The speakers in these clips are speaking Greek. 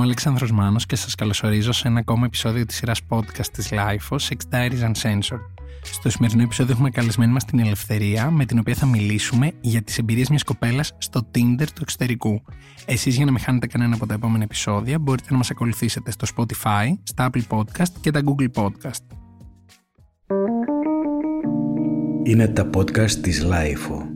Είμαι ο Αλέξανδρος Μάνος και σας καλωσορίζω σε ένα ακόμα επεισόδιο της σειράς podcast της LIFO, Sex Diaries Uncensored. Στο σημερινό επεισόδιο έχουμε καλεσμένη μας την Ελευθερία, με την οποία θα μιλήσουμε για τις εμπειρίες μιας κοπέλας στο Tinder του εξωτερικού. Εσείς για να μην χάνετε κανένα από τα επόμενα επεισόδια μπορείτε να μας ακολουθήσετε στο Spotify, στα Apple Podcast και τα Google Podcast. Είναι τα podcast της LIFO.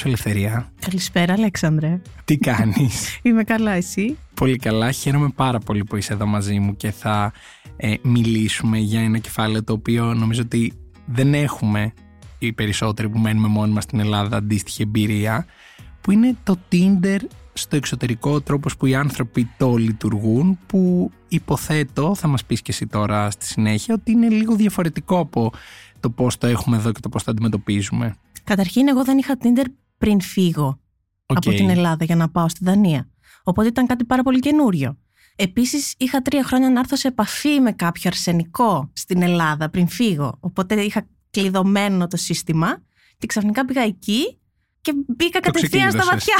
Σου Ελευθερία. Καλησπέρα, Αλέξανδρε. Τι κάνεις; Είμαι καλά, εσύ; πολύ καλά. Χαίρομαι πάρα πολύ που είσαι εδώ μαζί μου και θα ε, μιλήσουμε για ένα κεφάλαιο το οποίο νομίζω ότι δεν έχουμε οι περισσότεροι που μένουμε μόνοι μας στην Ελλάδα αντίστοιχη εμπειρία που είναι το Tinder στο εξωτερικό, ο τρόπος που οι άνθρωποι το λειτουργούν που υποθέτω, θα μας πεις και εσύ τώρα στη συνέχεια, ότι είναι λίγο διαφορετικό από το πώς το έχουμε εδώ και το πώς το αντιμετωπίζουμε. Καταρχήν, εγώ δεν είχα Tinder πριν φύγω από την Ελλάδα για να πάω στη Δανία. Οπότε ήταν κάτι πάρα πολύ καινούριο. Επίσης, είχα τρία χρόνια να έρθω σε επαφή με κάποιο αρσενικό στην Ελλάδα πριν φύγω. Οπότε είχα κλειδωμένο το σύστημα και ξαφνικά πήγα εκεί και μπήκα κατευθείαν στα βαθιά.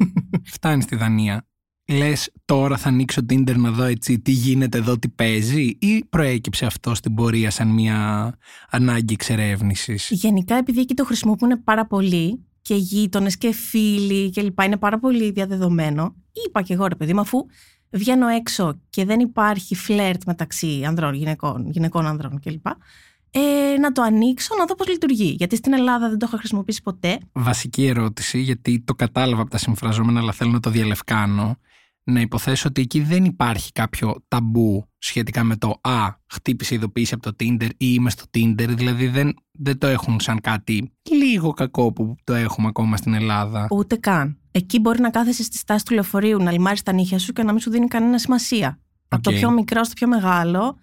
Φτάνεις στη Δανία. Λες τώρα θα ανοίξω Tinder να δω έτσι τι γίνεται εδώ, τι παίζει, ή προέκυψε αυτό στην πορεία σαν μια ανάγκη εξερεύνησης; Γενικά, επειδή εκεί το χρησιμοποιούν πάρα πολύ και γείτονες και φίλοι και λοιπά, είναι πάρα πολύ διαδεδομένο. Είπα και εγώ ρε παιδί μου, αφού βγαίνω έξω και δεν υπάρχει φλερτ μεταξύ ανδρών, γυναικών, γυναικών ανδρών κλπ. Ε, να το ανοίξω, να δω πώς λειτουργεί. Γιατί στην Ελλάδα δεν το είχα χρησιμοποιήσει ποτέ. Βασική ερώτηση, γιατί το κατάλαβα από τα συμφραζόμενα, αλλά θέλω να το διαλευκάνω. Να υποθέσω ότι εκεί δεν υπάρχει κάποιο ταμπού σχετικά με το Α, χτύπησε ειδοποίηση από το Tinder ή είμαι στο Tinder. Δηλαδή δεν, δεν το έχουν σαν κάτι λίγο κακό που το έχουμε ακόμα στην Ελλάδα. Ούτε καν. Εκεί μπορεί να κάθεσαι στη στάση του λεωφορείου, να λιμάρεις τα νύχια σου και να μην σου δίνει κανένα σημασία. Από το Οκ. πιο μικρό στο πιο μεγάλο.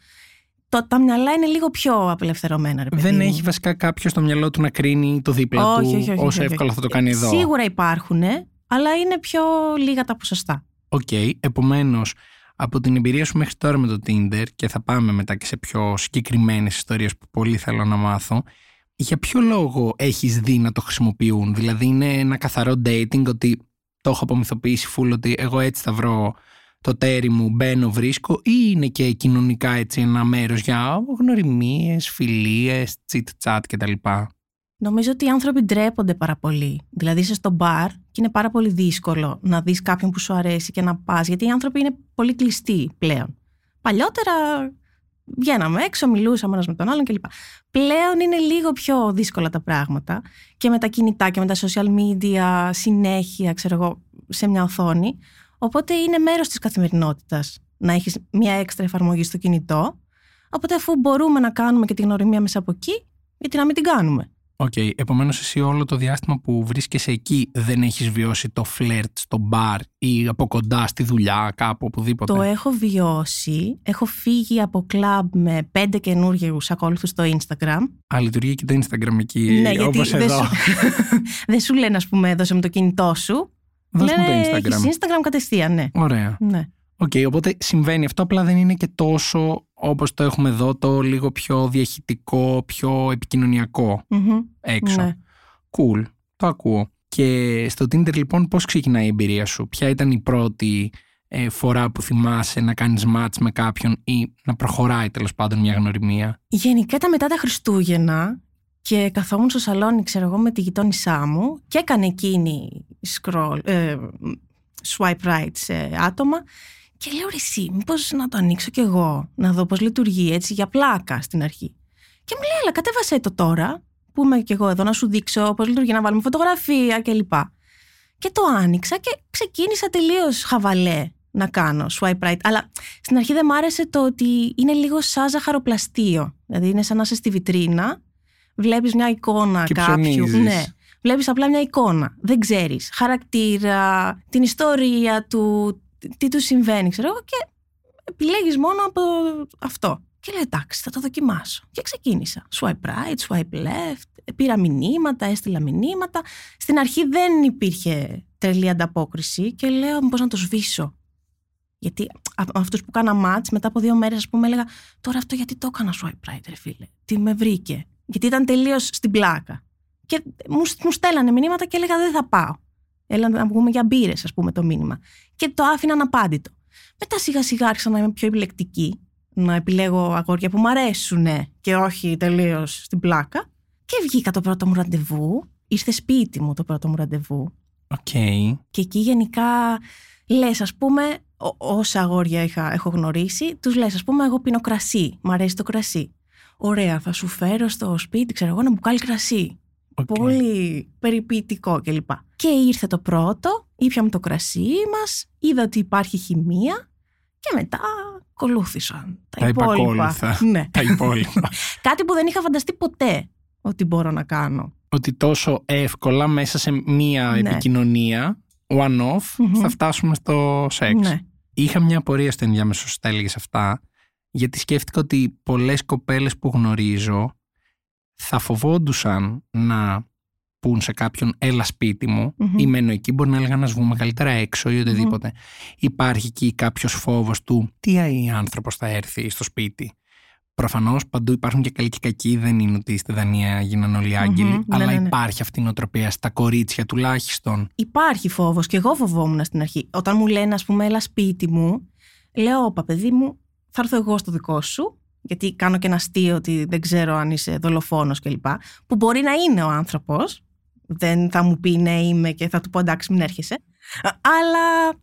Το, τα μυαλά είναι λίγο πιο απελευθερωμένα, ρε παιδί Δεν μου. έχει βασικά κάποιο στο μυαλό του να κρίνει το δίπλα όχι, του όχι, όχι, όσο όχι, εύκολα όχι. θα το κάνει εδώ. Σίγουρα υπάρχουν, αλλά είναι πιο λίγα τα ποσοστά. Οκ, επομένως, από την εμπειρία σου μέχρι τώρα με το Tinder και θα πάμε μετά και σε πιο συγκεκριμένες ιστορίες που πολύ θέλω να μάθω. Για ποιο λόγο έχεις δει να το χρησιμοποιούν, Δηλαδή είναι ένα καθαρό dating ότι το έχω απομυθοποιήσει φουλ ότι εγώ έτσι θα βρω το τέρι μου, μπαίνω, βρίσκω ή είναι και κοινωνικά έτσι ένα μέρος για γνωριμίες, φιλίες, chit chat κτλ; Νομίζω ότι οι άνθρωποι ντρέπονται πάρα πολύ. Δηλαδή είσαι στο μπαρ και είναι πάρα πολύ δύσκολο να δεις κάποιον που σου αρέσει και να πας, γιατί οι άνθρωποι είναι πολύ κλειστοί πλέον. Παλιότερα βγαίναμε έξω, μιλούσαμε ένας με τον άλλον κλπ. Πλέον είναι λίγο πιο δύσκολα τα πράγματα και με τα κινητά και με τα social media συνέχεια, ξέρω εγώ, σε μια οθόνη. Οπότε είναι μέρος της καθημερινότητας να έχεις μια έξτρα εφαρμογή στο κινητό. Οπότε αφού μπορούμε να κάνουμε και τη γνωριμία μέσα από εκεί, γιατί να μην την κάνουμε. Οκ, επομένως εσύ όλο το διάστημα που βρίσκεσαι εκεί δεν έχεις βιώσει το φλερτ στο μπαρ ή από κοντά στη δουλειά κάπου οπουδήποτε; Το έχω βιώσει. Έχω φύγει από κλαμπ με πέντε καινούργιους ακόλουθους στο Instagram. Α, λειτουργεί και το Instagram εκεί, ναι, γιατί όπως δεν εδώ. σου, δεν σου λένε, ας πούμε, δώσε μου το κινητό σου. Δώσ' μου Λένε, το Instagram. «Έχεις Instagram κατευθείαν, ναι. Ωραία. ναι. Οκ, οπότε συμβαίνει αυτό, απλά δεν είναι και τόσο όπως το έχουμε εδώ, το λίγο πιο διαχυτικό, πιο επικοινωνιακό Μμμ. έξω. Ναι. Cool, το ακούω. Και στο Tinder λοιπόν πώς ξεκινάει η εμπειρία σου, ποια ήταν η πρώτη ε, φορά που θυμάσαι να κάνεις match με κάποιον ή να προχωράει τέλος πάντων μια γνωριμία; Γενικά ήταν μετά τα Χριστούγεννα και καθόμουν στο σαλόνι, ξέρω εγώ, με τη γειτόνισά μου και έκανε εκείνη scroll, ε, swipe right σε άτομα και λέω ρε εσύ, μήπως να το ανοίξω κι εγώ, να δω πώς λειτουργεί έτσι για πλάκα στην αρχή. Και μου λέει, αλλά κατέβασέ το τώρα, που είμαι κι εγώ εδώ να σου δείξω πώς λειτουργεί, να βάλουμε φωτογραφία κλπ. Και το άνοιξα και ξεκίνησα τελείως χαβαλέ να κάνω swipe right. Αλλά στην αρχή δεν μ' άρεσε το ότι είναι λίγο σαν ζαχαροπλαστείο. Δηλαδή είναι σαν να είσαι στη βιτρίνα, βλέπεις μια εικόνα Και κάποιου. ψωνίζεις. Ναι. Βλέπεις απλά μια εικόνα. Δεν ξέρεις. Χαρακτήρα, την ιστορία του, τι του συμβαίνει, ξέρω εγώ, και επιλέγεις μόνο από αυτό. Και Και λέω εντάξει, θα το δοκιμάσω. Και ξεκίνησα. Swipe right, swipe left. Πήρα μηνύματα, έστειλα μηνύματα. Στην αρχή δεν υπήρχε τρελή ανταπόκριση και λέω μήπως να το σβήσω. Γιατί αυτούς που κάνα μάτς μετά από δύο μέρες, ας πούμε, έλεγα Τώρα αυτό γιατί το έκανα swipe right, ρε φίλε; Τι με βρήκε; Γιατί ήταν τελείως στην πλάκα. Και μου, μου στέλνανε μηνύματα και έλεγα Δεν θα πάω. Έλα να βγούμε για μπύρες, ας πούμε, το μήνυμα. Και το άφηνα αναπάντητο. Μετά σιγά σιγά άρχισα να είμαι πιο επιλεκτική, να επιλέγω αγόρια που μου αρέσουν και όχι τελείως στην πλάκα. Και βγήκα το πρώτο μου ραντεβού. Ήρθε σπίτι μου το πρώτο μου ραντεβού. Okay. Και εκεί γενικά λες, ας πούμε, όσα αγόρια είχα, έχω γνωρίσει, τους λες, ας πούμε, εγώ πίνω κρασί. Μ' αρέσει το κρασί. Ωραία, θα σου φέρω στο σπίτι, ξέρω εγώ, ένα μπουκάλι κρασί. Πολύ περιποιητικό κλπ. Και ήρθε το πρώτο, ήπιαμε το κρασί μας, είδα ότι υπάρχει χημεία και μετά ακολούθησαν τα, τα υπόλοιπα. Ναι. Τα υπόλοιπα. Κάτι που δεν είχα φανταστεί ποτέ ότι μπορώ να κάνω. Ότι τόσο εύκολα μέσα σε μία ναι. επικοινωνία one-off θα φτάσουμε στο σεξ. Ναι. Είχα μια απορία στο ενδιάμεσο τα έλεγες αυτά, γιατί σκέφτηκα ότι πολλές κοπέλες που γνωρίζω θα φοβόντουσαν να πούν σε κάποιον έλα σπίτι μου ή μένω εκεί, μπορεί να έλεγαν να σβούμε καλύτερα έξω ή οτιδήποτε. Υπάρχει εκεί κάποιος φόβος του τι άνθρωπος θα έρθει στο σπίτι. Προφανώς παντού υπάρχουν και καλοί και κακοί. Δεν είναι ότι στη Δανία γίνανε όλοι άγγελοι. Ναι, αλλά ναι, ναι, υπάρχει αυτή η νοοτροπία στα κορίτσια τουλάχιστον. Υπάρχει φόβος και εγώ φοβόμουν στην αρχή. Όταν μου λένε, ας πούμε, έλα σπίτι μου, λέω, Όπα, παιδί μου, θα έρθω εγώ στο δικό σου. Γιατί κάνω και ένα αστείο ότι δεν ξέρω αν είσαι δολοφόνος κλπ. Που μπορεί να είναι ο άνθρωπος. Δεν θα μου πει ναι, είμαι και θα του πω εντάξει, μην έρχεσαι. Αλλά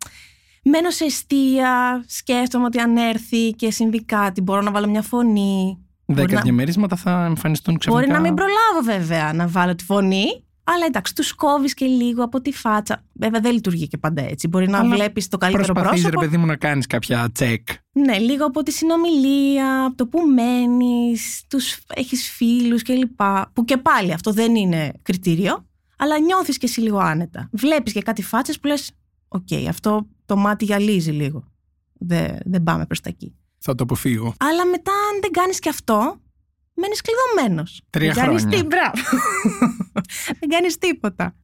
μένω σε αιστεία, σκέφτομαι ότι αν έρθει και συμβεί κάτι, μπορώ να βάλω μια φωνή. Δέκα να... διαμερίσματα θα εμφανιστούν ξαφνικά. Μπορεί να μην προλάβω βέβαια να βάλω τη φωνή, αλλά εντάξει, τους κόβεις και λίγο από τη φάτσα. Βέβαια δεν λειτουργεί και πάντα έτσι. Μπορεί να βλέπεις το καλύτερο προσπαθείς, πρόσωπο. ρε παιδί μου, να κάνεις κάποια τσεκ. Ναι, λίγο από τη συνομιλία, από το που μένεις, τους έχεις φίλους κλπ. Που και πάλι αυτό δεν είναι κριτήριο, αλλά νιώθεις και εσύ λίγο άνετα. Βλέπεις και κάτι φάτσες που λες: Οκ, αυτό το μάτι γυαλίζει λίγο. Δεν, δεν πάμε προς τα εκεί. Θα το αποφύγω. Αλλά μετά αν δεν κάνεις και αυτό, μένεις κλειδωμένος. Τρία δεν χρόνια. Κάνεις τι, δεν κάνεις τίποτα.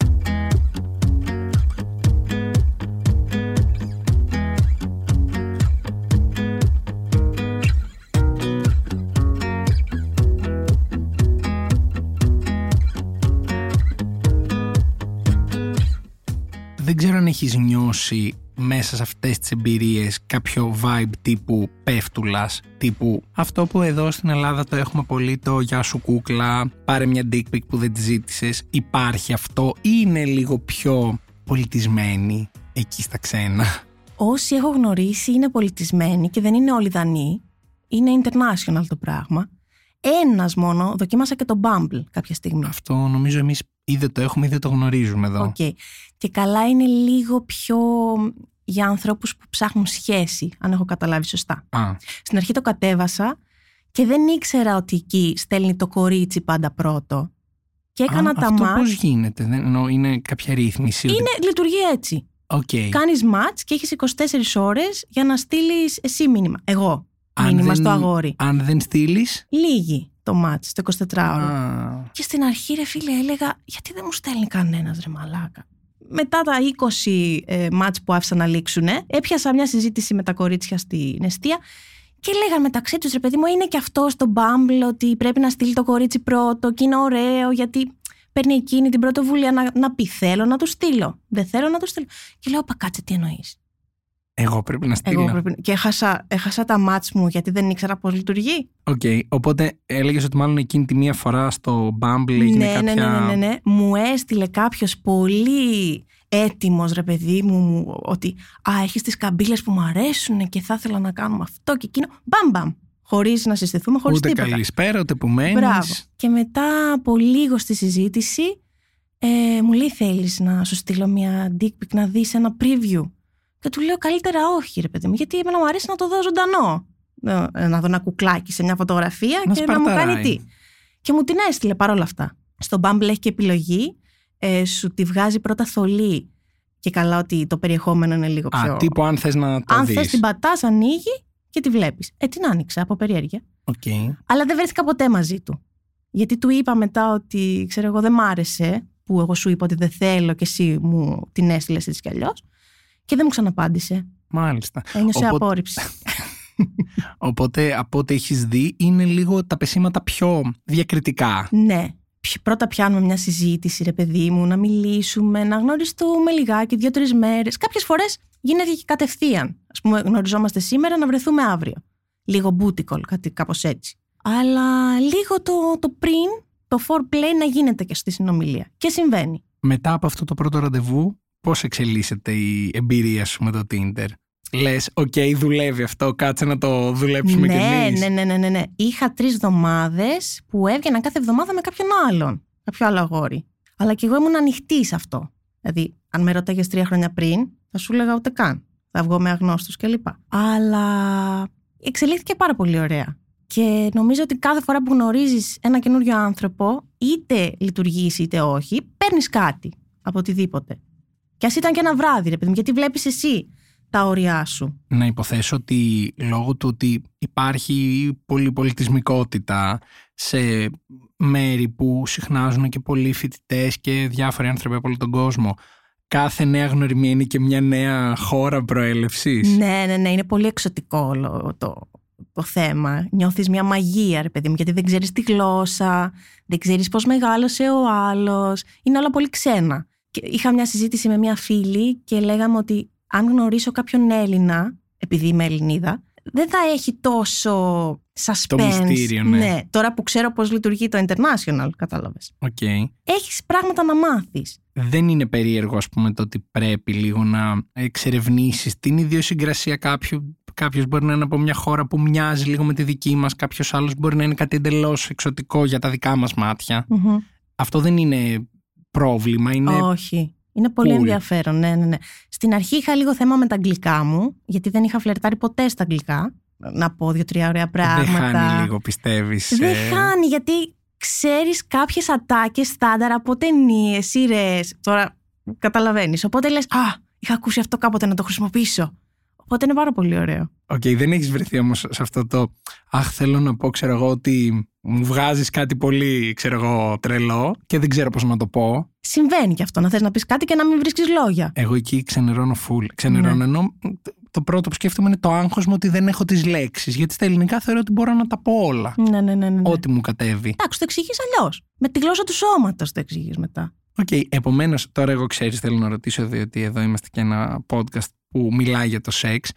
Δεν ξέρω αν έχεις νιώσει μέσα σε αυτές τις εμπειρίες κάποιο vibe τύπου πέφτουλας, τύπου αυτό που εδώ στην Ελλάδα το έχουμε πολύ το «Γεια σου κούκλα», «Πάρε μια dick pic που δεν τη ζήτησες», υπάρχει αυτό ή είναι λίγο πιο πολιτισμένοι εκεί στα ξένα; Όσοι έχω γνωρίσει είναι πολιτισμένοι και δεν είναι όλοι Δανείοι, είναι international το πράγμα. Ένας μόνο, δοκίμασα και το Bumble κάποια στιγμή. Αυτό νομίζω εμείς ή το έχουμε ή δεν το γνωρίζουμε εδώ. Okay. Και καλά είναι λίγο πιο για ανθρώπους που ψάχνουν σχέση, αν έχω καταλάβει σωστά. Α. Στην αρχή το κατέβασα και δεν ήξερα ότι εκεί στέλνει το κορίτσι πάντα πρώτο. Και έκανα τα αυτό μάτς. πώς γίνεται, δεν, εννοώ, είναι κάποια ρύθμιση. Είναι, λειτουργεί έτσι. Okay. Κάνεις μάτς και έχεις 24 ώρες για να στείλεις εσύ μήνυμα. Εγώ. μήνυμα δεν, στο αγόρι. Αν δεν στείλεις; Λίγη το μάτς, το 24ωρο. Και στην αρχή, ρε φίλε, έλεγα, γιατί δεν μου στέλνει κανένας ρε μαλάκα μετά τα 20 ε, μάτς που άφησαν να λήξουν, έπιασα μια συζήτηση με τα κορίτσια στην αιστεία και λέγανε μεταξύ τους, ρε παιδί μου, είναι και αυτό στο Bumble ότι πρέπει να στείλει το κορίτσι πρώτο και είναι ωραίο γιατί παίρνει εκείνη την πρωτοβουλία να, να πει: Θέλω να του στείλω. Δεν θέλω να του στείλω. Και λέω: Πακάτσε, τι εννοείς. Εγώ πρέπει να στείλω. Εγώ πρέπει... Και έχασα, έχασα τα μάτς μου γιατί δεν ήξερα πώς λειτουργεί. OK. Okay. Οπότε έλεγες ότι μάλλον εκείνη τη μία φορά στο Bumble έγινε ναι, κάποια... Ναι, ναι, ναι, ναι. Μου έστειλε κάποιος πολύ έτοιμος, ρε παιδί μου, ότι Α, έχεις τις καμπύλες που μου αρέσουν και θα ήθελα να κάνουμε αυτό και εκείνο. Μπαμ, μπαμ. Χωρίς να συστηθούμε, χωρίς τίποτα. Ούτε καλησπέρα, ούτε που μένεις. Μπράβο. Και μετά από λίγο στη συζήτηση, ε, μου λέει: Θέλεις να σου στείλω μια dick pic να δεις ένα preview; Και του λέω καλύτερα όχι, ρε παιδί μου, γιατί εμένα μου αρέσει να το δω ζωντανό. Να δω ένα κουκλάκι σε μια φωτογραφία να και να μου κάνει τι. Και μου την έστειλε παρόλα αυτά. Στο Bumble έχει και επιλογή. Ε, σου τη βγάζει πρώτα θολή. Και καλά ότι το περιεχόμενο είναι λίγο πιο. Α, τύπου αν θες να το Αν δεις. θες την πατάς, ανοίγει και τη βλέπεις. Ε, την άνοιξα από περιέργεια. Οκ. Αλλά δεν βρέθηκα ποτέ μαζί του. Γιατί του είπα μετά ότι, ξέρω εγώ, δεν μ' άρεσε που εγώ σου είπα ότι δεν θέλω και εσύ μου την έστειλες έτσι κι αλλιώς. Και δεν μου ξαναπάντησε. Μάλιστα. Ένιωσε Οπότε- απόρριψη. Οπότε από ό,τι έχεις δει είναι λίγο τα πεσήματα πιο διακριτικά. ναι. Πι- Πρώτα πιάνουμε μια συζήτηση, ρε παιδί μου, να μιλήσουμε, να γνωριστούμε λιγάκι, δύο-τρεις μέρες. Κάποιες φορές γίνεται και κατευθείαν. Α πούμε, γνωριζόμαστε σήμερα να βρεθούμε αύριο. Λίγο booty call, κάτι κάπως έτσι. Αλλά λίγο το, το πριν, το foreplay να γίνεται και στη συνομιλία. Και συμβαίνει. Μετά από αυτό το πρώτο ραντεβού, πώς εξελίσσεται η εμπειρία σου με το Tinder. Λες, οκ, δουλεύει αυτό, κάτσε να το δουλέψουμε κι ναι, εμείς. ναι, ναι, ναι, ναι, ναι. Είχα τρεις εβδομάδες που έβγαινα κάθε εβδομάδα με κάποιον άλλον. Κάποιο άλλο αγόρι. Αλλά και εγώ ήμουν ανοιχτή σε αυτό. Δηλαδή, αν με ρωτάγε τρία χρόνια πριν, θα σου έλεγα ούτε καν. Θα βγω με αγνώστους κλπ. Αλλά εξελίχθηκε πάρα πολύ ωραία. Και νομίζω ότι κάθε φορά που γνωρίζεις ένα καινούριο άνθρωπο, είτε λειτουργείς είτε όχι, παίρνεις κάτι από οτιδήποτε. Και ας ήταν και ένα βράδυ, ρε παιδί μου, γιατί βλέπεις εσύ τα όρια σου. Να υποθέσω ότι λόγω του ότι υπάρχει πολυπολιτισμικότητα σε μέρη που συχνάζουν και πολλοί φοιτητές και διάφοροι άνθρωποι από όλο τον κόσμο, κάθε νέα γνωριμία είναι και μια νέα χώρα προέλευσης. Ναι, ναι, ναι. Είναι πολύ εξωτικό όλο το, το θέμα. Νιώθεις μια μαγεία, ρε παιδί μου, γιατί δεν ξέρεις τη γλώσσα, δεν ξέρεις πώς μεγάλωσε ο άλλος. Είναι όλα πολύ ξένα. Και είχα μια συζήτηση με μια φίλη και λέγαμε ότι αν γνωρίσω κάποιον Έλληνα, επειδή είμαι Ελληνίδα, δεν θα έχει τόσο suspense. Το μυστήριο, ναι. τώρα που ξέρω πώς λειτουργεί το international, κατάλαβες. Οκ. Έχεις πράγματα να μάθεις. Δεν είναι περίεργο, ας πούμε, το ότι πρέπει λίγο να εξερευνήσεις την ιδιοσυγκρασία κάποιου. Κάποιος μπορεί να είναι από μια χώρα που μοιάζει λίγο με τη δική μας, κάποιος άλλος μπορεί να είναι κάτι εντελώς εξωτικό για τα δικά μας μάτια. Μμμ. Αυτό δεν είναι πρόβλημα, είναι Όχι. Είναι πολύ cool. ενδιαφέρον, ναι, ναι, ναι. Στην αρχή είχα λίγο θέμα με τα αγγλικά μου, γιατί δεν είχα φλερτάρει ποτέ στα αγγλικά. Να πω δύο-τρία ωραία δεν πράγματα. χάνει λίγο, πιστεύεις. Δεν ε, χάνει, γιατί ξέρεις κάποιες ατάκες στάνταρ από ταινίες, σειρές. Τώρα καταλαβαίνεις. Οπότε λες, α, είχα ακούσει αυτό κάποτε να το χρησιμοποιήσω. Οπότε είναι πάρα πολύ ωραίο. Οκ, δεν έχεις βρεθεί όμως σε αυτό το «Αχ, θέλω να πω, ξέρω εγώ, ότι μου βγάζεις κάτι πολύ, ξέρω εγώ, τρελό και δεν ξέρω πώς να το πω». Συμβαίνει και αυτό, να θες να πεις κάτι και να μην βρίσκεις λόγια. Εγώ εκεί ξενερώνω full. Ξενερώνω Ναι. ενώ το πρώτο που σκέφτομαι είναι το άγχος μου ότι δεν έχω τις λέξεις. Γιατί στα ελληνικά θεωρώ ότι μπορώ να τα πω όλα. Ναι, ναι, ναι. ναι, ναι. Ό,τι μου κατέβει. Εντάξει, το εξηγείς αλλιώς. Με τη γλώσσα του σώματος το εξηγείς μετά. Οκ, επομένως, τώρα εγώ ξέρεις, θέλω να ρωτήσω, διότι εδώ είμαστε και ένα podcast που μιλάει για το σεξ.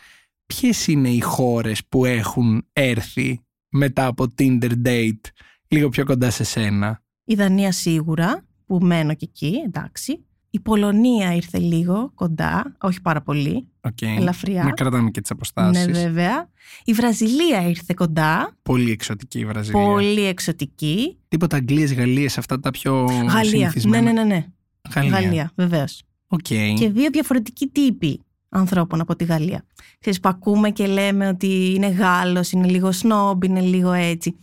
Ποιες είναι οι χώρες που έχουν έρθει μετά από Tinder date λίγο πιο κοντά σε σένα; Η Δανία σίγουρα, που μένω και εκεί, εντάξει. Η Πολωνία ήρθε λίγο κοντά, όχι πάρα πολύ, Οκ. ελαφριά. Να κρατάμε και τις αποστάσεις. Ναι, βέβαια. Η Βραζιλία ήρθε κοντά, Πολύ εξωτική η Βραζιλία. πολύ εξωτική. Τίποτα Αγγλίες, Γαλλίες, αυτά τα πιο Γαλλία. Ναι, συνηθισμένα. ναι, ναι, ναι. Γαλλία. Γαλλία, βεβαίως. Οκ. Και δύο διαφορετικοί τύποι ανθρώπων από τη Γαλλία. Ξέρεις, που ακούμε και λέμε ότι είναι Γάλλος, είναι λίγο σνόμπ, είναι λίγο έτσι.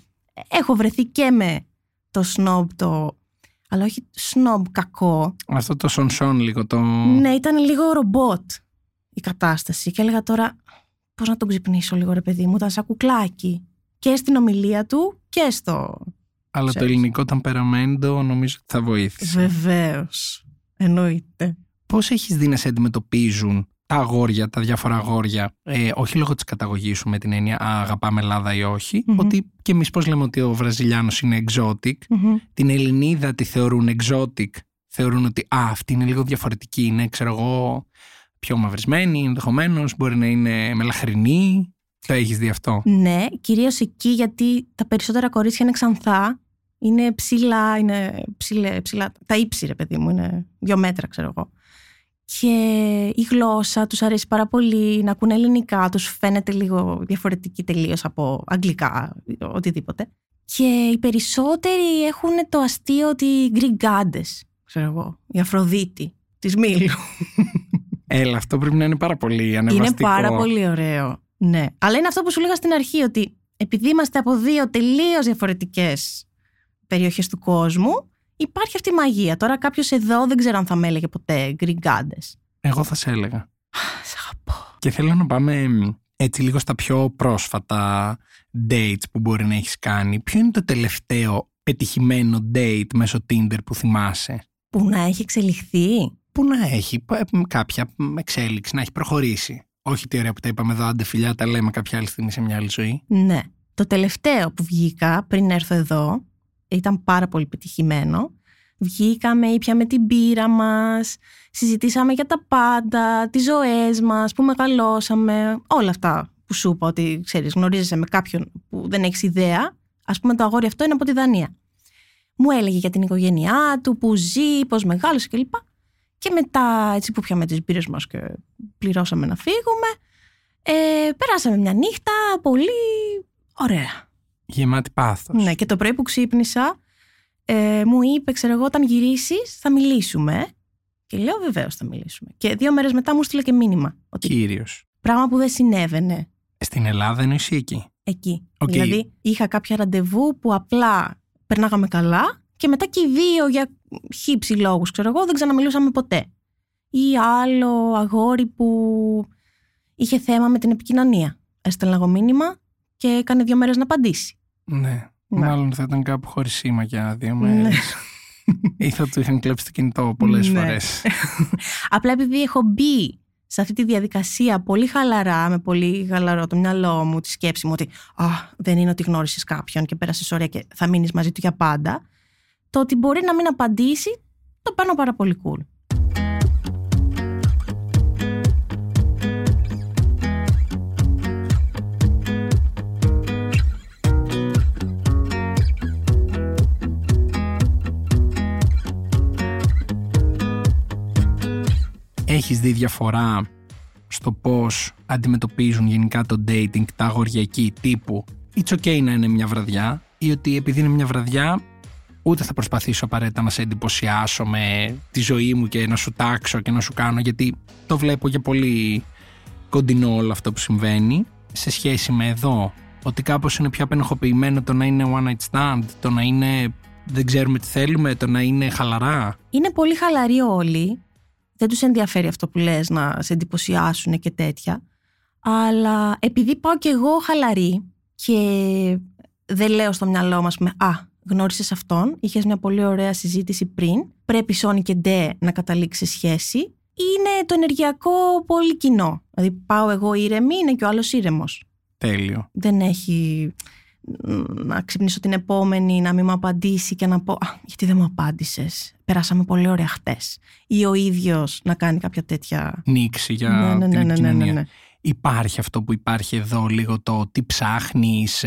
Έχω βρεθεί και με το σνόμπ το... Αλλά όχι σνόμπ κακό. Αυτό το σονσόν λίγο το... Ναι, ήταν λίγο ρομπότ η κατάσταση. Και έλεγα τώρα, πώς να τον ξυπνήσω λίγο ρε παιδί μου, ήταν σαν κουκλάκι. Και στην ομιλία του και στο... Αλλά το ξέρεις. ελληνικό ταμπεραμέντο νομίζω ότι θα βοήθησε. Βεβαίως. Εννοείται. Πώς έχεις δει να σε αντιμετωπίζουν τα αγόρια, τα διάφορα αγόρια, ε, όχι λόγω της καταγωγής σου με την έννοια «Α, αγαπάμε Ελλάδα ή όχι, Μμμ. ότι και εμείς πώς λέμε ότι ο Βραζιλιάνος είναι exotic, Μμμ. την Ελληνίδα τη θεωρούν exotic, θεωρούν ότι «Α, αυτή είναι λίγο διαφορετική, είναι, ξέρω εγώ, πιο μαυρισμένη, ενδεχομένως, μπορεί να είναι μελαχρινή». Το έχεις δει αυτό; Ναι, κυρίως εκεί γιατί τα περισσότερα κορίτσια είναι ξανθά, είναι ψηλά, είναι ψηλέ, ψηλά, τα ύψη ρε παιδί μου, είναι δύο μέτρα ξέρω εγώ. Και η γλώσσα τους αρέσει πάρα πολύ, να ακούνε ελληνικά, τους φαίνεται λίγο διαφορετική τελείως από αγγλικά, οτιδήποτε. Και οι περισσότεροι έχουν το αστείο ότι οι Greek goddess, ξέρω εγώ, η Αφροδίτη της Μήλου. Έλα, αυτό πρέπει να είναι πάρα πολύ Είναι ανεβαστικό. πάρα πολύ ωραίο. Ναι. Αλλά είναι αυτό που σου λέγα στην αρχή, ότι επειδή είμαστε από δύο τελείως διαφορετικές περιοχές του κόσμου, υπάρχει αυτή η μαγεία. Τώρα κάποιος εδώ δεν ξέρω αν θα με έλεγε ποτέ γκριγκάντε. Εγώ θα σε έλεγα. Σε αγαπώ. Και θέλω να πάμε μ, έτσι λίγο στα πιο πρόσφατα dates που μπορεί να έχεις κάνει, ποιο είναι το τελευταίο πετυχημένο date μέσω Tinder που θυμάσαι; Που να έχει εξελιχθεί. Που να έχει ε, κάποια εξέλιξη, να έχει προχωρήσει. Όχι τη ωραία που τα είπαμε εδώ, άντε φιλιά, τα λέμε κάποια άλλη στιγμή σε μια άλλη ζωή. Ναι. Το τελευταίο που βγήκα πριν έρθω εδώ ήταν πάρα πολύ πετυχημένο. Βγήκαμε, ήπιαμε την πύρα μας, συζητήσαμε για τα πάντα, τις ζωές μας, που μεγαλώσαμε, όλα αυτά που σου είπα ότι ξέρεις, γνωρίζεσαι με κάποιον που δεν έχεις ιδέα. Ας πούμε το αγόρι αυτό είναι από τη Δανία. Μου έλεγε για την οικογένειά του, που ζει, πώς μεγάλωσε κλπ. Και μετά έτσι που πιάμε τις μπύρες μας και πληρώσαμε να φύγουμε, ε, περάσαμε μια νύχτα πολύ ωραία. Γεμάτη πάθος. Ναι, και το πρωί που ξύπνησα, ε, μου είπε, ξέρω εγώ, όταν γυρίσεις, θα μιλήσουμε. Και λέω, βεβαίως θα μιλήσουμε. Και δύο μέρες μετά μου στείλε και μήνυμα. Ότι Κύριος. Πράγμα που δεν συνέβαινε. Στην Ελλάδα είναι εσύ εκεί; Εκεί. Okay. Δηλαδή, είχα κάποια ραντεβού που απλά περνάγαμε καλά και μετά και οι δύο για χύψη λόγους, ξέρω εγώ, δεν ξαναμιλούσαμε ποτέ. Ή άλλο αγόρι που είχε θέμα με την επικοινωνία. Έστελνα εγώ μήνυμα και έκανε δύο μέρες να απαντήσει. Ναι. Ναι. Μάλλον θα ήταν κάπου χωρίς σήμα για δύο μέρες. Ναι. ή θα του είχαν κλέψει το κινητό πολλές ναι. φορές. Απλά επειδή έχω μπει σε αυτή τη διαδικασία πολύ χαλαρά, με πολύ χαλαρό το μυαλό μου, τη σκέψη μου ότι Α, δεν είναι ότι γνώρισες κάποιον και πέρασες ωραία και θα μείνεις μαζί του για πάντα. Το ότι μπορεί να μην απαντήσει, το παίρνω πάρα πολύ cool. Έχεις δει διαφορά στο πώς αντιμετωπίζουν γενικά το dating τα αγόρια εκεί τύπου it's okay να είναι μια βραδιά ή ότι επειδή είναι μια βραδιά ούτε θα προσπαθήσω απαραίτητα να σε εντυπωσιάσω με τη ζωή μου και να σου τάξω και να σου κάνω γιατί το βλέπω για πολύ κοντινό όλο αυτό που συμβαίνει σε σχέση με εδώ ότι κάπως είναι πιο απενοχοποιημένο το να είναι one night stand το να είναι δεν ξέρουμε τι θέλουμε, το να είναι χαλαρά. Είναι πολύ χαλαροί όλοι δεν τους ενδιαφέρει αυτό που λες να σε εντυπωσιάσουν και τέτοια. Αλλά επειδή πάω κι εγώ χαλαρή και δεν λέω στο μυαλό μας με «Α, γνώρισες αυτόν, είχες μια πολύ ωραία συζήτηση πριν, πρέπει Σόνι και Ντε να καταλήξεις σχέση». Είναι το ενεργειακό πολύ κοινό. Δηλαδή πάω εγώ ήρεμη, είναι και ο άλλος ήρεμος. Τέλειο. Δεν έχει να ξυπνήσω την επόμενη, να μην μου απαντήσει και να πω Α, γιατί δεν μου απάντησες; Περάσαμε πολύ ωραία χτες. Ή ο ίδιος να κάνει κάποια τέτοια. Νίξη για ναι, ναι, την ναι, ναι, ναι, ναι, Υπάρχει αυτό που υπάρχει εδώ, λίγο το τι ψάχνεις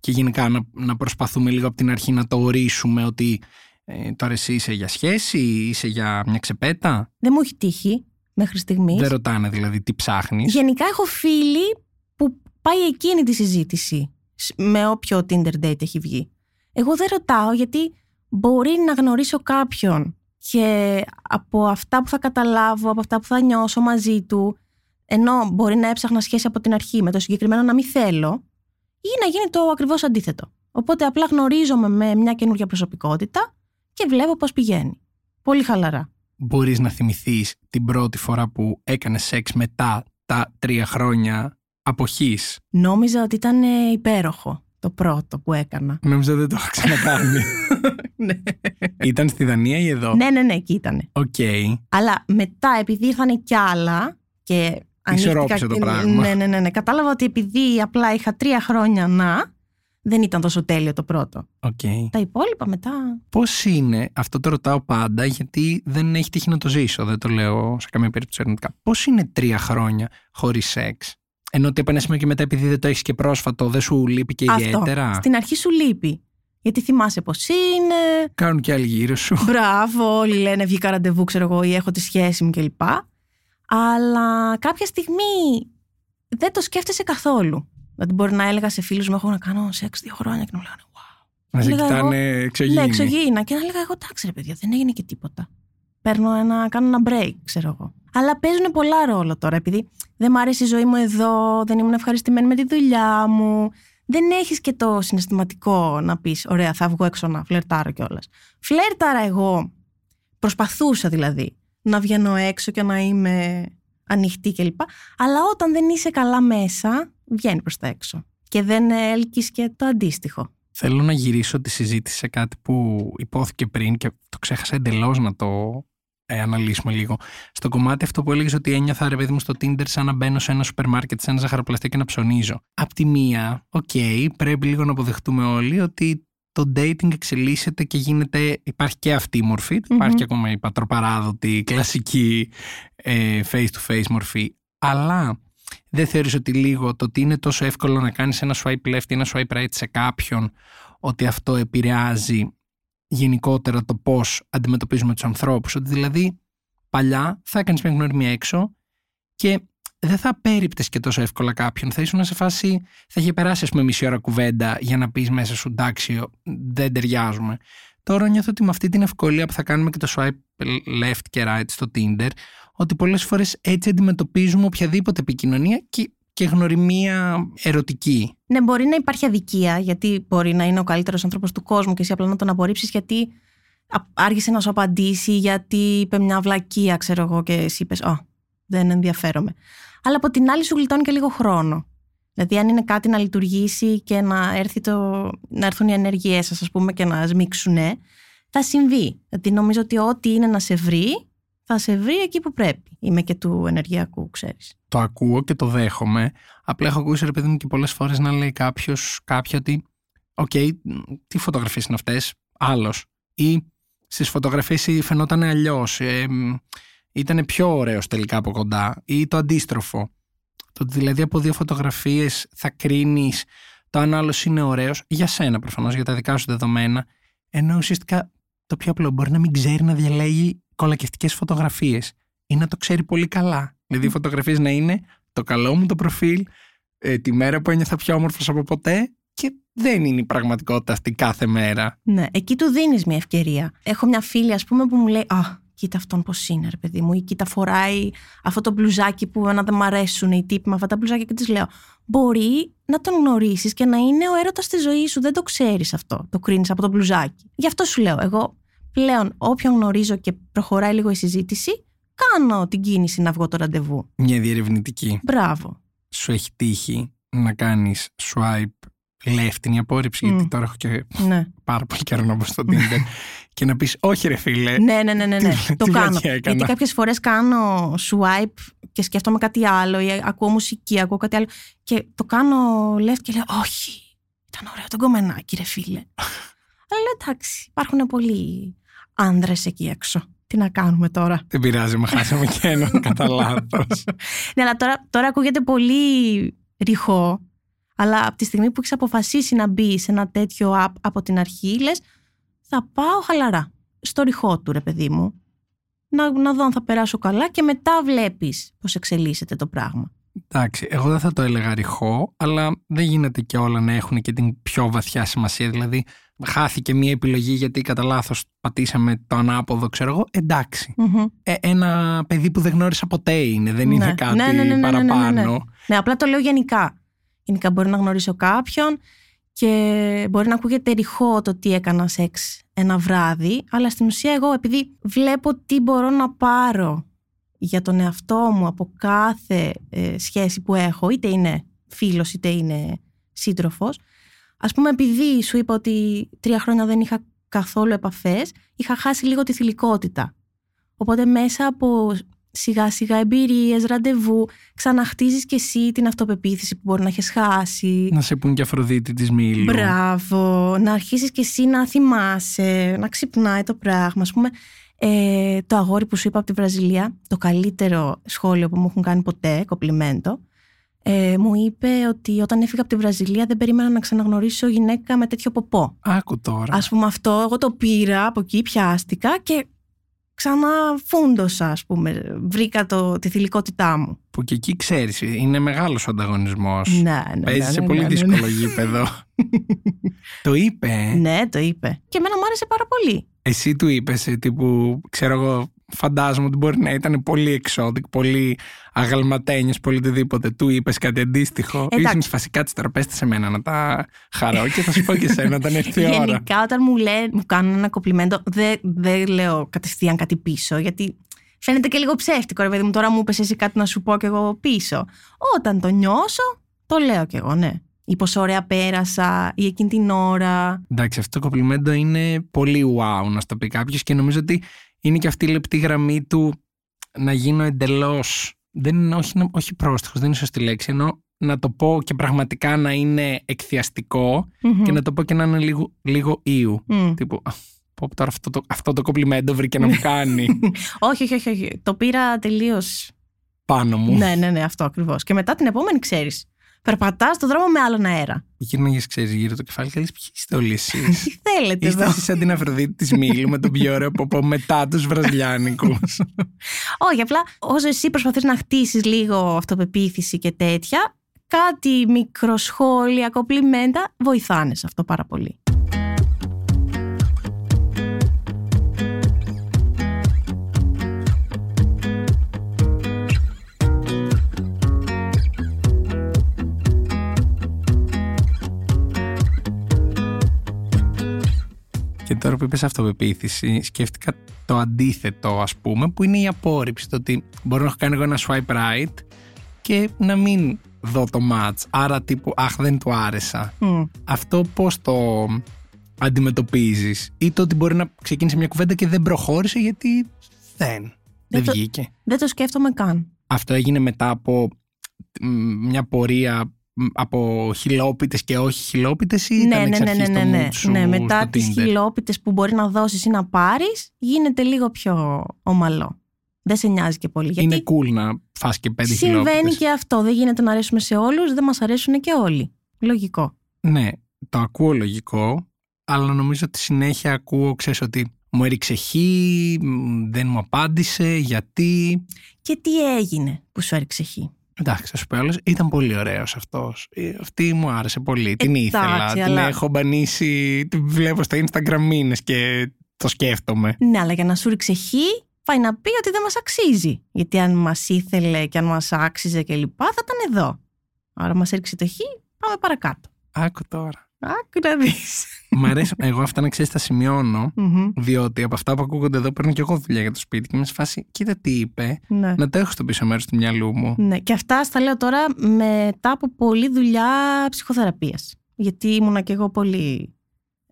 και γενικά να, να προσπαθούμε λίγο από την αρχή να το ορίσουμε ότι ε, τώρα εσύ είσαι για σχέση, είσαι για μια ξεπέτα; Δεν μου έχει τύχει μέχρι στιγμής. Δεν ρωτάνε δηλαδή τι ψάχνεις. Γενικά έχω φίλοι που πάει εκείνη τη συζήτηση με όποιο Tinder date έχει βγει. Εγώ δεν ρωτάω γιατί μπορεί να γνωρίσω κάποιον και από αυτά που θα καταλάβω, από αυτά που θα νιώσω μαζί του, ενώ μπορεί να έψαχνα σχέση από την αρχή με το συγκεκριμένο να μην θέλω, ή να γίνει το ακριβώς αντίθετο. Οπότε απλά γνωρίζομαι με μια καινούργια προσωπικότητα και βλέπω πώς πηγαίνει. Πολύ χαλαρά. Μπορείς να θυμηθείς την πρώτη φορά που έκανες σεξ μετά τα τρία χρόνια; Αποχής. Νόμιζα ότι ήταν ε, υπέροχο το πρώτο που έκανα. Νόμιζα δεν το είχα ξανακάνει. ναι. Ήταν στη Δανία ή εδώ; Ναι, ναι, ναι, εκεί ήταν. OK. Okay. Αλλά μετά επειδή ήρθαν κι άλλα και Ισορρόπησε το πράγμα. Ναι, ναι, ναι, ναι. Κατάλαβα ότι επειδή απλά είχα τρία χρόνια να, δεν ήταν τόσο τέλειο το πρώτο. Okay. Τα υπόλοιπα μετά. Πώς είναι, αυτό το ρωτάω πάντα, γιατί δεν έχει τύχει να το ζήσω, δεν το λέω σε καμία περίπτωση αρνητικά. Πώς είναι τρία χρόνια χωρίς σεξ; Ενώ ότι από ένα σημείο και μετά, επειδή δεν το έχεις και πρόσφατο, δεν σου λείπει και Αυτό. ιδιαίτερα; Στην αρχή σου λείπει. Γιατί θυμάσαι πώς είναι. Κάνουν και άλλοι γύρω σου. Μπράβο, όλοι λένε βγήκα ραντεβού, ξέρω εγώ, ή έχω τη σχέση μου κλπ. Αλλά κάποια στιγμή δεν το σκέφτεσαι καθόλου. Δηλαδή, μπορεί να έλεγα σε φίλους μου: Έχω να κάνω σεξ δύο χρόνια και να μου λέγανε Wow. Να σε κοιτάνε εξωγήινα. Ναι, εξωγήινα. Και να έλεγα εγώ: Εντάξει, ρε παιδιά, δεν έγινε και τίποτα. Παίρνω ένα, κάνω ένα break, ξέρω εγώ. Αλλά παίζουν πολλά ρόλο τώρα, επειδή δεν μου αρέσει η ζωή μου εδώ, δεν ήμουν ευχαριστημένη με τη δουλειά μου. Δεν έχεις και το συναισθηματικό να πεις: Ωραία, θα βγω έξω να φλερτάρω κιόλας. Φλέρταρα εγώ. Προσπαθούσα δηλαδή να βγαίνω έξω και να είμαι ανοιχτή κλπ. Αλλά όταν δεν είσαι καλά μέσα, βγαίνει προς τα έξω. Και δεν έλκεις και το αντίστοιχο. Θέλω να γυρίσω τη συζήτηση σε κάτι που υπόθηκε πριν και το ξέχασα εντελώς να το ε, αναλύσουμε λίγο. Στο κομμάτι αυτό που έλεγες ότι ένιωθα ρε παιδί μου στο Tinder σαν να μπαίνω σε ένα σούπερ μάρκετ, σε ένα ζαχαροπλαστείο και να ψωνίζω. Απ' τη μία, OK, okay, πρέπει λίγο να αποδεχτούμε όλοι ότι το dating εξελίσσεται και γίνεται, υπάρχει και αυτή η μορφή υπάρχει και ακόμα η πατροπαράδοτη, κλασική ε, face-to-face μορφή. Αλλά δεν θεωρείς ότι λίγο το ότι είναι τόσο εύκολο να κάνεις ένα swipe left ή ένα swipe right σε κάποιον, ότι αυτό επηρεάζει γενικότερα το πώς αντιμετωπίζουμε τους ανθρώπους. Ότι δηλαδή παλιά θα έκανες μια γνωριμία έξω και δεν θα πέριπτε και τόσο εύκολα κάποιον. Θα ήσουν σε φάση. θα είχε περάσει, ας πούμε, μισή ώρα κουβέντα για να πεις μέσα σου εντάξει, δεν ταιριάζουμε. Τώρα νιώθω ότι με αυτή την ευκολία που θα κάνουμε και το swipe left και right στο Tinder, ότι πολλές φορές έτσι αντιμετωπίζουμε οποιαδήποτε επικοινωνία και, και γνωριμία ερωτική. Ναι, μπορεί να υπάρχει αδικία, γιατί μπορεί να είναι ο καλύτερος άνθρωπος του κόσμου και εσύ απλά να τον απορρίψεις, γιατί άργησε να σου απαντήσει, γιατί είπε μια βλακεία, ξέρω εγώ, και εσύ είπες, Ω, δεν ενδιαφέρομαι αλλά από την άλλη σου γλιτώνει και λίγο χρόνο. Δηλαδή, αν είναι κάτι να λειτουργήσει και να, έρθει το, να έρθουν οι ενέργειές σας, ας πούμε, και να σμίξουν, θα συμβεί. Δηλαδή, νομίζω ότι ό,τι είναι να σε βρει, θα σε βρει εκεί που πρέπει. Είμαι και του ενεργειακού, ξέρεις. Το ακούω και το δέχομαι. Απλά έχω ακούσει, ρε παιδί μου, και πολλές φορές να λέει κάποιος, κάποια ότι, Οκ, τι φωτογραφίες είναι αυτές, άλλος. Ή στις φωτογραφίες φαινόταν αλλιώς. Ε, ήταν πιο ωραίος τελικά από κοντά ή το αντίστροφο. Το ότι δηλαδή από δύο φωτογραφίες θα κρίνεις το αν άλλος είναι ωραίος για σένα προφανώς, για τα δικά σου δεδομένα ενώ ουσιαστικά το πιο απλό μπορεί να μην ξέρει να διαλέγει κολακευτικές φωτογραφίες ή να το ξέρει πολύ καλά. Δηλαδή οι φωτογραφίες να είναι το καλό μου το προφίλ, ε, τη μέρα που ένιωθα πιο όμορφος από ποτέ και δεν είναι η πραγματικότητα αυτή κάθε μέρα. Ναι, εκεί του δίνεις μια ευκαιρία. Έχω μια φίλη ας πούμε που μου λέει «Α, κοίτα αυτόν πώς είναι, ρε παιδί μου, ή κοίτα φοράει αυτό το μπλουζάκι που να δεν μ' αρέσουν οι τύποι με αυτά τα μπλουζάκια και της λέω. Μπορεί να τον γνωρίσεις και να είναι ο έρωτας στη ζωής σου. Δεν το ξέρεις αυτό. Το κρίνεις από το μπλουζάκι. Γι' αυτό σου λέω. Εγώ πλέον όποιον γνωρίζω και προχωράει λίγο η συζήτηση, κάνω την κίνηση να βγω το ραντεβού. Μια διερευνητική. Μπράβο. Σου έχει τύχει να κάνεις swipe λεύθυνη απόρριψη, γιατί τώρα έχω και ναι. πάρα πολύ καιρό να μπω στο Tinder και να πεις Όχι, ρε φίλε. Ναι, ναι, ναι, ναι. ναι. το κάνω. Γιατί κάποιες φορές κάνω swipe και σκέφτομαι κάτι άλλο ή ακούω μουσική, ακούω κάτι άλλο. Και το κάνω left και λέω Όχι, ήταν ωραίο το κομμενάκι, ρε φίλε. Αλλά λέω εντάξει, υπάρχουν πολλοί άνδρες εκεί έξω. Τι να κάνουμε τώρα; Δεν πειράζει, με χάσαμε και έναν κατά λάθος. ναι, αλλά τώρα, τώρα ακούγεται πολύ ρηχό αλλά από τη στιγμή που έχεις αποφασίσει να μπει σε ένα τέτοιο app από την αρχή, λες, θα πάω χαλαρά. Στο ρηχό του, ρε παιδί μου. Να, να δω αν θα περάσω καλά και μετά βλέπεις πώς εξελίσσεται το πράγμα. Εντάξει, εγώ δεν θα το έλεγα ρηχό, αλλά δεν γίνεται και όλα να έχουν και την πιο βαθιά σημασία. Δηλαδή, χάθηκε μία επιλογή γιατί κατά λάθος πατήσαμε το ανάποδο, ξέρω εγώ. Ε, ένα παιδί που δεν γνώρισα ποτέ είναι, δεν είναι κάτι παραπάνω. Ναι, απλά το λέω γενικά. Γενικά μπορεί να γνωρίσω κάποιον και μπορεί να ακούγεται ρηχό το τι έκανα σεξ ένα βράδυ, αλλά στην ουσία εγώ επειδή βλέπω τι μπορώ να πάρω για τον εαυτό μου από κάθε ε, σχέση που έχω, είτε είναι φίλος είτε είναι σύντροφος, ας πούμε επειδή σου είπα ότι τρία χρόνια δεν είχα καθόλου επαφές, είχα χάσει λίγο τη θηλυκότητα. Οπότε μέσα από σιγά σιγά εμπειρίες, ραντεβού, ξαναχτίζεις και εσύ την αυτοπεποίθηση που μπορεί να έχεις χάσει. Να σε πούν και Αφροδίτη της Μήλου. Μπράβο, να αρχίσεις και εσύ να θυμάσαι, να ξυπνάει το πράγμα. Α πούμε, ε, το αγόρι που σου είπα από τη Βραζιλία, το καλύτερο σχόλιο που μου έχουν κάνει ποτέ, κοπλιμέντο, ε, μου είπε ότι όταν έφυγα από τη Βραζιλία δεν περίμενα να ξαναγνωρίσω γυναίκα με τέτοιο ποπό. Άκου τώρα. Α πούμε αυτό, εγώ το πήρα από εκεί, πιάστηκα και ξαναφούντωσα, ας πούμε. Βρήκα το, τη θηλυκότητά μου. Που και εκεί ξέρεις, είναι μεγάλος ο ανταγωνισμός. Ναι, ναι, Παίζεις ναι, σε ναι, πολύ ναι, ναι, δύσκολο γήπεδο. το είπε. Ναι, το είπε. Και εμένα μου άρεσε πάρα πολύ. Εσύ του είπες, ε, τύπου, ξέρω εγώ, φαντάζομαι ότι μπορεί να ήταν πολύ εξώδικ, πολύ αγαλματένιος, πολύ οτιδήποτε. Του είπες κάτι αντίστοιχο. Ήσουν φασικά της τραπέζι σε μένα να τα χαρώ και θα σου πω και εσένα όταν έρθει η ώρα. Γενικά, όταν μου, λέ, μου κάνουν ένα κοπλιμέντο, δεν, δεν λέω κατευθείαν κάτι πίσω, γιατί φαίνεται και λίγο ψεύτικο, ρε παιδί μου. Τώρα μου είπες εσύ κάτι να σου πω και εγώ πίσω. Όταν το νιώσω, το λέω κι εγώ, ναι. Ή πόσο ωραία πέρασα, ή εκείνη την ώρα. Εντάξει, αυτό το κοπλιμέντο είναι πολύ wow να στο πει κάποιος και νομίζω ότι είναι και αυτή η λεπτή γραμμή του να γίνω εντελώς. Δεν είναι, όχι, όχι πρόστιχος, δεν είναι σωστή λέξη. Ενώ να το πω και πραγματικά να είναι εκθιαστικό Μμμ. και να το πω και να είναι λίγο, λίγο ήου. Μμ. Τύπου, «Α, πω τώρα αυτό το, αυτό το κοπλιμέντο βρήκε να μου κάνει όχι, όχι, όχι, όχι. Το πήρα τελείως. πάνω μου. ναι, ναι, ναι, αυτό ακριβώς. Και μετά την επόμενη ξέρεις. Περπατάς στον δρόμο με άλλον αέρα. Γύρναγες, ξέρεις, γύρω το κεφάλι και λες ποιοι είστε όλοι εσείς; Τι θέλετε Είστε εδώ; εσείς σαν την Αφροδίτη της Μήλου με τον πιο ωραίο ποπό μετά τους βραζιλιάνικους. Όχι, απλά όσο εσύ προσπαθείς να χτίσεις λίγο αυτοπεποίθηση και τέτοια, κάτι μικροσχόλια, κοπλιμέντα βοηθάνε σε αυτό πάρα πολύ. Και τώρα που είπες αυτοπεποίθηση, σκέφτηκα το αντίθετο, ας πούμε, που είναι η απόρριψη. Το ότι μπορώ να έχω κάνει εγώ ένα swipe right και να μην δω το match. Άρα τύπου, αχ, δεν του άρεσα. Μμ. Αυτό πώς το αντιμετωπίζεις; Ή το ότι μπορεί να ξεκίνησε μια κουβέντα και δεν προχώρησε γιατί δεν, δεν Δεν το- βγήκε. Δεν το σκέφτομαι καν. Αυτό έγινε μετά από μ, μια πορεία μ, από χιλόπιτες και όχι χιλόπιτες ή ήταν εξ αρχής το ναι. mood σου ναι, μετά στο τις Tinder? χιλόπιτες που μπορεί να δώσεις ή να πάρεις, γίνεται λίγο πιο ομαλό. Δεν σε νοιάζει και πολύ. Γιατί Είναι cool να φας και πέντε συμβαίνει χιλόπιτες. και αυτό. Δεν γίνεται να αρέσουμε σε όλους, δεν μας αρέσουν και όλοι. Λογικό. Ναι, το ακούω λογικό, αλλά νομίζω ότι συνέχεια ακούω, ξέρεις ότι μου έριξε χ, μ, δεν μου απάντησε, γιατί... Και τι έγινε που σου έριξε χ; Εντάξει, θα σου πω άλλος, ήταν πολύ ωραίος αυτός. Ε, Αυτή μου άρεσε πολύ, την Εντάξει, ήθελα, την αλλά- έχω μπανίσει, την βλέπω στα Instagram μήνες και το σκέφτομαι. Ναι, αλλά για να σου ρίξει χ, πάει να πει ότι δεν μας αξίζει. Γιατί αν μας ήθελε και αν μας άξιζε και λοιπά, θα ήταν εδώ. Άρα μας έριξε το χ, πάμε παρακάτω. Άκου τώρα. Άκου να δεις. Μ' αρέσει, εγώ αυτά να ξέρεις τα σημειώνω, Μμμ. διότι από αυτά που ακούγονται εδώ παίρνω και εγώ δουλειά για το σπίτι και είμαι σε φάση, κοίτα τι είπε, Ναι. να το έχω στο πίσω μέρος του μυαλού μου. Ναι, και αυτά στα λέω τώρα μετά από πολλή δουλειά ψυχοθεραπείας. Γιατί ήμουνα και εγώ πολύ...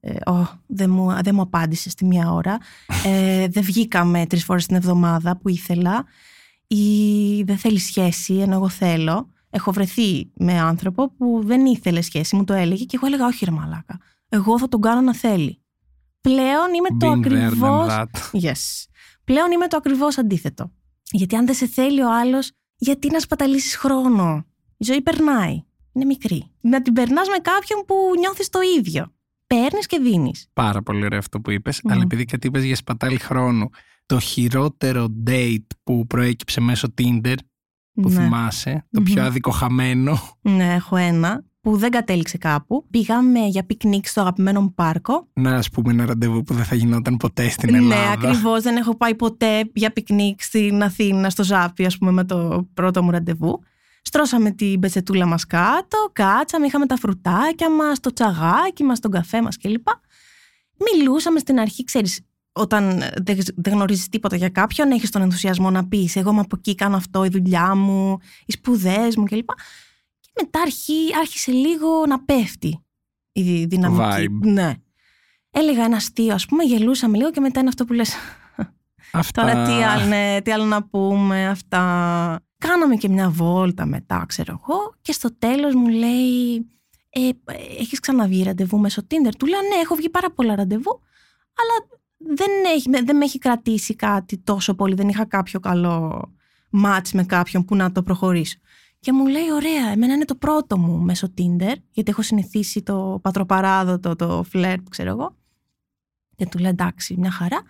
Ε, «Ω, δεν, μου, δεν μου απάντησες στη μία ώρα. Ε, δεν βγήκαμε τρεις φορές την εβδομάδα που ήθελα. Ή δεν θέλει σχέση, ενώ εγώ θέλω. Έχω βρεθεί με άνθρωπο που δεν ήθελε σχέση, μου το έλεγε και εγώ έλεγα όχι ρε μαλάκα. Εγώ θα τον κάνω να θέλει. Πλέον είμαι το Been there, done ακριβώς that. Yes. Πλέον είμαι το ακριβώς αντίθετο. Γιατί αν δεν σε θέλει ο άλλος, γιατί να σπαταλήσεις χρόνο; Η ζωή περνάει. Είναι μικρή. Να την περνάς με κάποιον που νιώθεις το ίδιο. Παίρνεις και δίνεις. Πάρα πολύ ωραίο αυτό που είπες, Μμμ. αλλά επειδή κάτι είπες για σπατάλη χρόνου, το χειρότερο date που προέκυψε μέσω Tinder, που ναι. θυμάσαι, το πιο Μμμ. αδικοχαμένο, ναι, έχω ένα που δεν κατέληξε κάπου. Πήγαμε για πικνίκ στο αγαπημένο μου πάρκο. να ας πούμε ένα ραντεβού που δεν θα γινόταν ποτέ στην Ναι, Ελλάδα. ακριβώς. Δεν έχω πάει ποτέ για πικνίκ στην Αθήνα, στο Ζάππειο, ας πούμε, με το πρώτο μου ραντεβού. Στρώσαμε την πετσετούλα μας κάτω, κάτσαμε, είχαμε τα φρουτάκια μας, το τσαγάκι μας, τον καφέ μας κλπ. Μιλούσαμε στην αρχή, ξέρεις, όταν δεν, δεν γνωρίζεις τίποτα για κάποιον, έχεις τον ενθουσιασμό να πεις εγώ είμαι από εκεί, κάνω αυτό, η δουλειά μου, οι σπουδές μου κλπ. Και μετά αρχί, άρχισε λίγο να πέφτει η δυναμική. vibe. Ναι. Έλεγα ένα αστείο, ας πούμε, γελούσαμε λίγο και μετά είναι αυτό που λες Αυτά... Τώρα τι άλλο, ναι, τι άλλο να πούμε, αυτά. Κάναμε και μια βόλτα μετά, ξέρω εγώ, και στο τέλος μου λέει, ε, έχεις ξαναβγεί ραντεβού μέσω Tinder; Του λέω, ναι, έχω βγει πάρα πολλά ραντεβού, αλλά δεν, έχει, δεν με έχει κρατήσει κάτι τόσο πολύ, δεν είχα κάποιο καλό μάτς με κάποιον που να το προχωρήσω. Και μου λέει, ωραία, εμένα είναι το πρώτο μου μέσω Tinder, γιατί έχω συνηθίσει το πατροπαράδοτο, το φλερτ, ξέρω εγώ. Και του λέω, εντάξει, μια χαρά.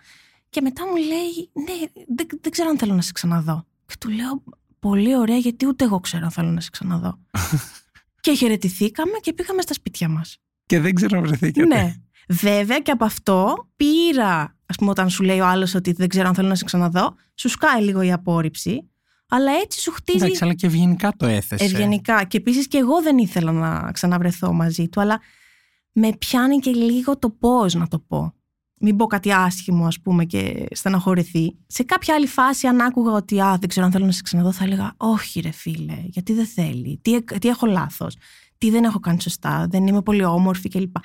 Και μετά μου λέει, ναι, δεν, δεν ξέρω αν θέλω να σε ξαναδώ. Και του λέω, πολύ ωραία, γιατί ούτε εγώ ξέρω αν θέλω να σε ξαναδώ. και χαιρετηθήκαμε και πήγαμε στα σπίτια μας. Και δεν ξέρω αν βρεθήκατε. Ναι. Βέβαια και από αυτό πήρα, ας πούμε, όταν σου λέει ο άλλος ότι δεν ξέρω αν θέλω να σε ξαναδώ, σου σκάει λίγο η απόρριψη, αλλά έτσι σου χτίζει Εντάξει, αλλά και ευγενικά το έθεσε. ευγενικά. Και επίσης και εγώ δεν ήθελα να ξαναβρεθώ μαζί του, αλλά με πιάνει και λίγο το πώς να το πω. μην πω κάτι άσχημο ας πούμε και στεναχωρηθεί. Σε κάποια άλλη φάση αν άκουγα ότι α, δεν ξέρω αν θέλω να σε ξαναδώ θα έλεγα όχι ρε φίλε, γιατί δεν θέλει, τι, τι έχω λάθος, τι δεν έχω κάνει σωστά, δεν είμαι πολύ όμορφη κλπ.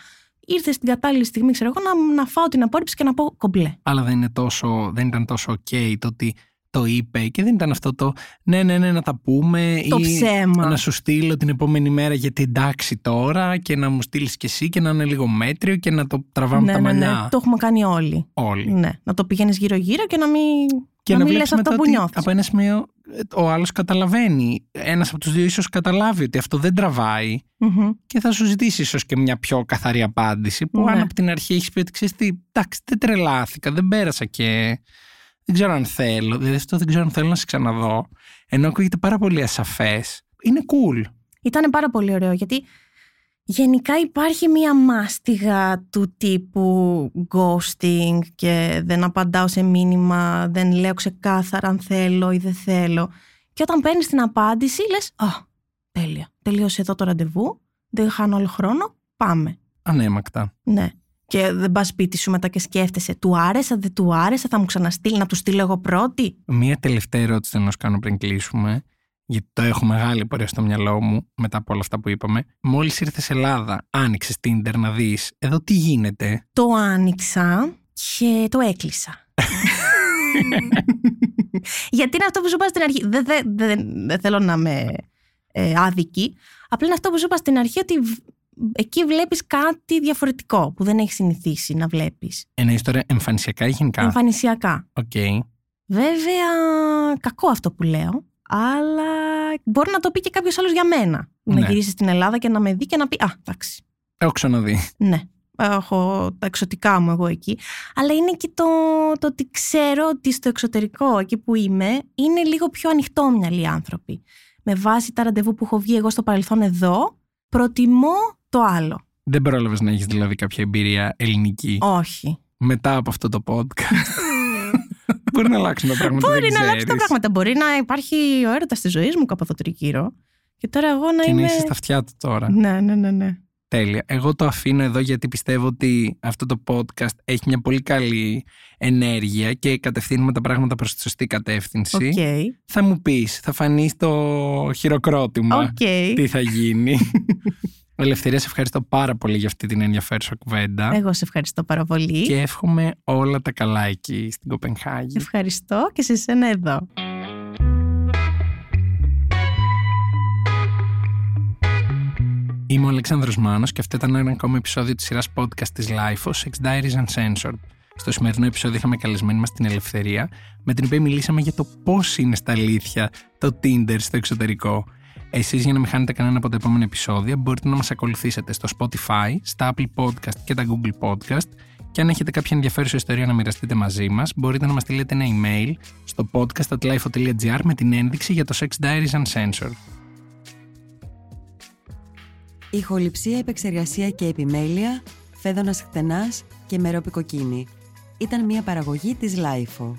Ήρθε στην κατάλληλη στιγμή, ξέρω εγώ, να, να φάω την απόρριψη και να πω κομπλέ. Αλλά δεν, είναι τόσο, δεν ήταν τόσο ok το ότι το είπε και δεν ήταν αυτό το ναι, ναι, ναι, να τα πούμε Το ή ψέμα. να σου στείλω την επόμενη μέρα γιατί εντάξει τώρα και να μου στείλεις κι εσύ και να είναι λίγο μέτριο και να το τραβάμε ναι, τα ναι, μαλλιά. ναι, το έχουμε κάνει όλοι. Όλοι. Ναι, να το πηγαίνεις γύρω-γύρω και να μην, Και να να, μην βλέπεις λες αυτό μετά που ότι νιώθεις. από ένα σημείο ε, ο άλλος καταλαβαίνει. Ένας από τους δύο ίσως καταλάβει ότι αυτό δεν τραβάει Μμμ. και θα σου ζητήσει ίσως και μια πιο καθαρή απάντηση που Ναι. αν από την αρχή έχεις πει ότι ξέρεις τι, εντάξει δεν τρελάθηκα, δεν πέρασα και δεν ξέρω αν θέλω, δηλαδή αυτό δεν ξέρω αν θέλω να σε ξαναδώ ενώ ακούγεται πάρα πολύ ασαφές είναι cool. Ήταν πάρα πολύ ωραίο γιατί γενικά υπάρχει μία μάστιγα του τύπου ghosting και δεν απαντάω σε μήνυμα, δεν λέω ξεκάθαρα αν θέλω ή δεν θέλω. Και όταν παίρνεις την απάντηση λες «Α, τέλεια, τελείωσε εδώ το ραντεβού, δεν χάνω άλλο χρόνο, πάμε». Ανέμακτα. Ναι. Και δεν πας σπίτι σου μετά και σκέφτεσαι «Του άρεσα, δεν του άρεσα, θα μου ξαναστείλει, να του στείλω εγώ πρώτη». Μία τελευταία ερώτηση θέλω να σου κάνω πριν κλείσουμε, γιατί το έχω μεγάλη απορία στο μυαλό μου μετά από όλα αυτά που είπαμε. Μόλις ήρθε Ελλάδα, άνοιξες Tinder να δεις εδώ τι γίνεται; Το άνοιξα και το έκλεισα. Γιατί είναι αυτό που σου είπα στην αρχή. Δεν, δεν, δεν, δεν θέλω να είμαι ε, άδικη. Απλά είναι αυτό που σου είπα στην αρχή ότι β- εκεί βλέπεις κάτι διαφορετικό που δεν έχεις συνηθίσει να βλέπεις. Εννοείς τώρα εμφανισιακά ή γενικά; Εμφανισιακά. Οκ. Βέβαια, κακό αυτό που λέω, αλλά μπορεί να το πει και κάποιος άλλος για μένα. Ναι. Να γυρίσει στην Ελλάδα και να με δει και να πει Α, εντάξει, Έχω ξαναδεί. ναι, έχω τα εξωτικά μου εγώ εκεί. Αλλά είναι και το, το ότι ξέρω ότι στο εξωτερικό, εκεί που είμαι, είναι λίγο πιο ανοιχτόμυαλοι οι άνθρωποι. Με βάση τα ραντεβού που έχω βγει εγώ στο παρελθόν εδώ, προτιμώ το άλλο. Δεν πρόλαβες να έχεις δηλαδή κάποια εμπειρία ελληνική Όχι. μετά από αυτό το podcast; Μπορεί να αλλάξουν τα πράγματα. Μπορεί δεν να αλλάξει τα ξέρεις. πράγματα. Μπορεί να υπάρχει ο έρωτας της ζωής μου κάπου εδώ τριγύρω. Και τώρα εγώ να Και να είμαι. είσαι στα αυτιά του τώρα. Ναι, ναι, ναι, ναι. Τέλεια. Εγώ το αφήνω εδώ γιατί πιστεύω ότι αυτό το podcast έχει μια πολύ καλή ενέργεια και κατευθύνουμε τα πράγματα προς τη σωστή κατεύθυνση. Οκ. Θα μου πεις, θα φανεί στο χειροκρότημα Οκ. τι θα γίνει. Ελευθερία, σε ευχαριστώ πάρα πολύ για αυτή την ενδιαφέρουσα κουβέντα Εγώ σε ευχαριστώ πάρα πολύ. και εύχομαι όλα τα καλά εκεί στην Κοπενχάγη. Ευχαριστώ και σε σένα εδώ. Είμαι ο Αλεξάνδρος Μάνος και αυτό ήταν ένα ακόμα επεισόδιο της σειράς podcast της Lifeo, Sex Diaries Uncensored. Στο σημερινό επεισόδιο είχαμε καλεσμένη μας την Ελευθερία, με την οποία μιλήσαμε για το πώς είναι στα αλήθεια το Tinder στο εξωτερικό. Εσείς για να μην χάνετε κανένα από τα επόμενα επεισόδια μπορείτε να μας ακολουθήσετε στο Spotify, στα Apple Podcast και τα Google Podcast και αν έχετε κάποια ενδιαφέρουσα ιστορία να μοιραστείτε μαζί μας μπορείτε να μας στείλετε ένα email στο podcast.lifo.gr με την ένδειξη για το Sex Diaries Uncensored. Ηχοληψία, επεξεργασία και επιμέλεια, Φαίδωνας Κτενάς και Μερόπη Κοκκίνη. Ήταν μια παραγωγή της LiFO.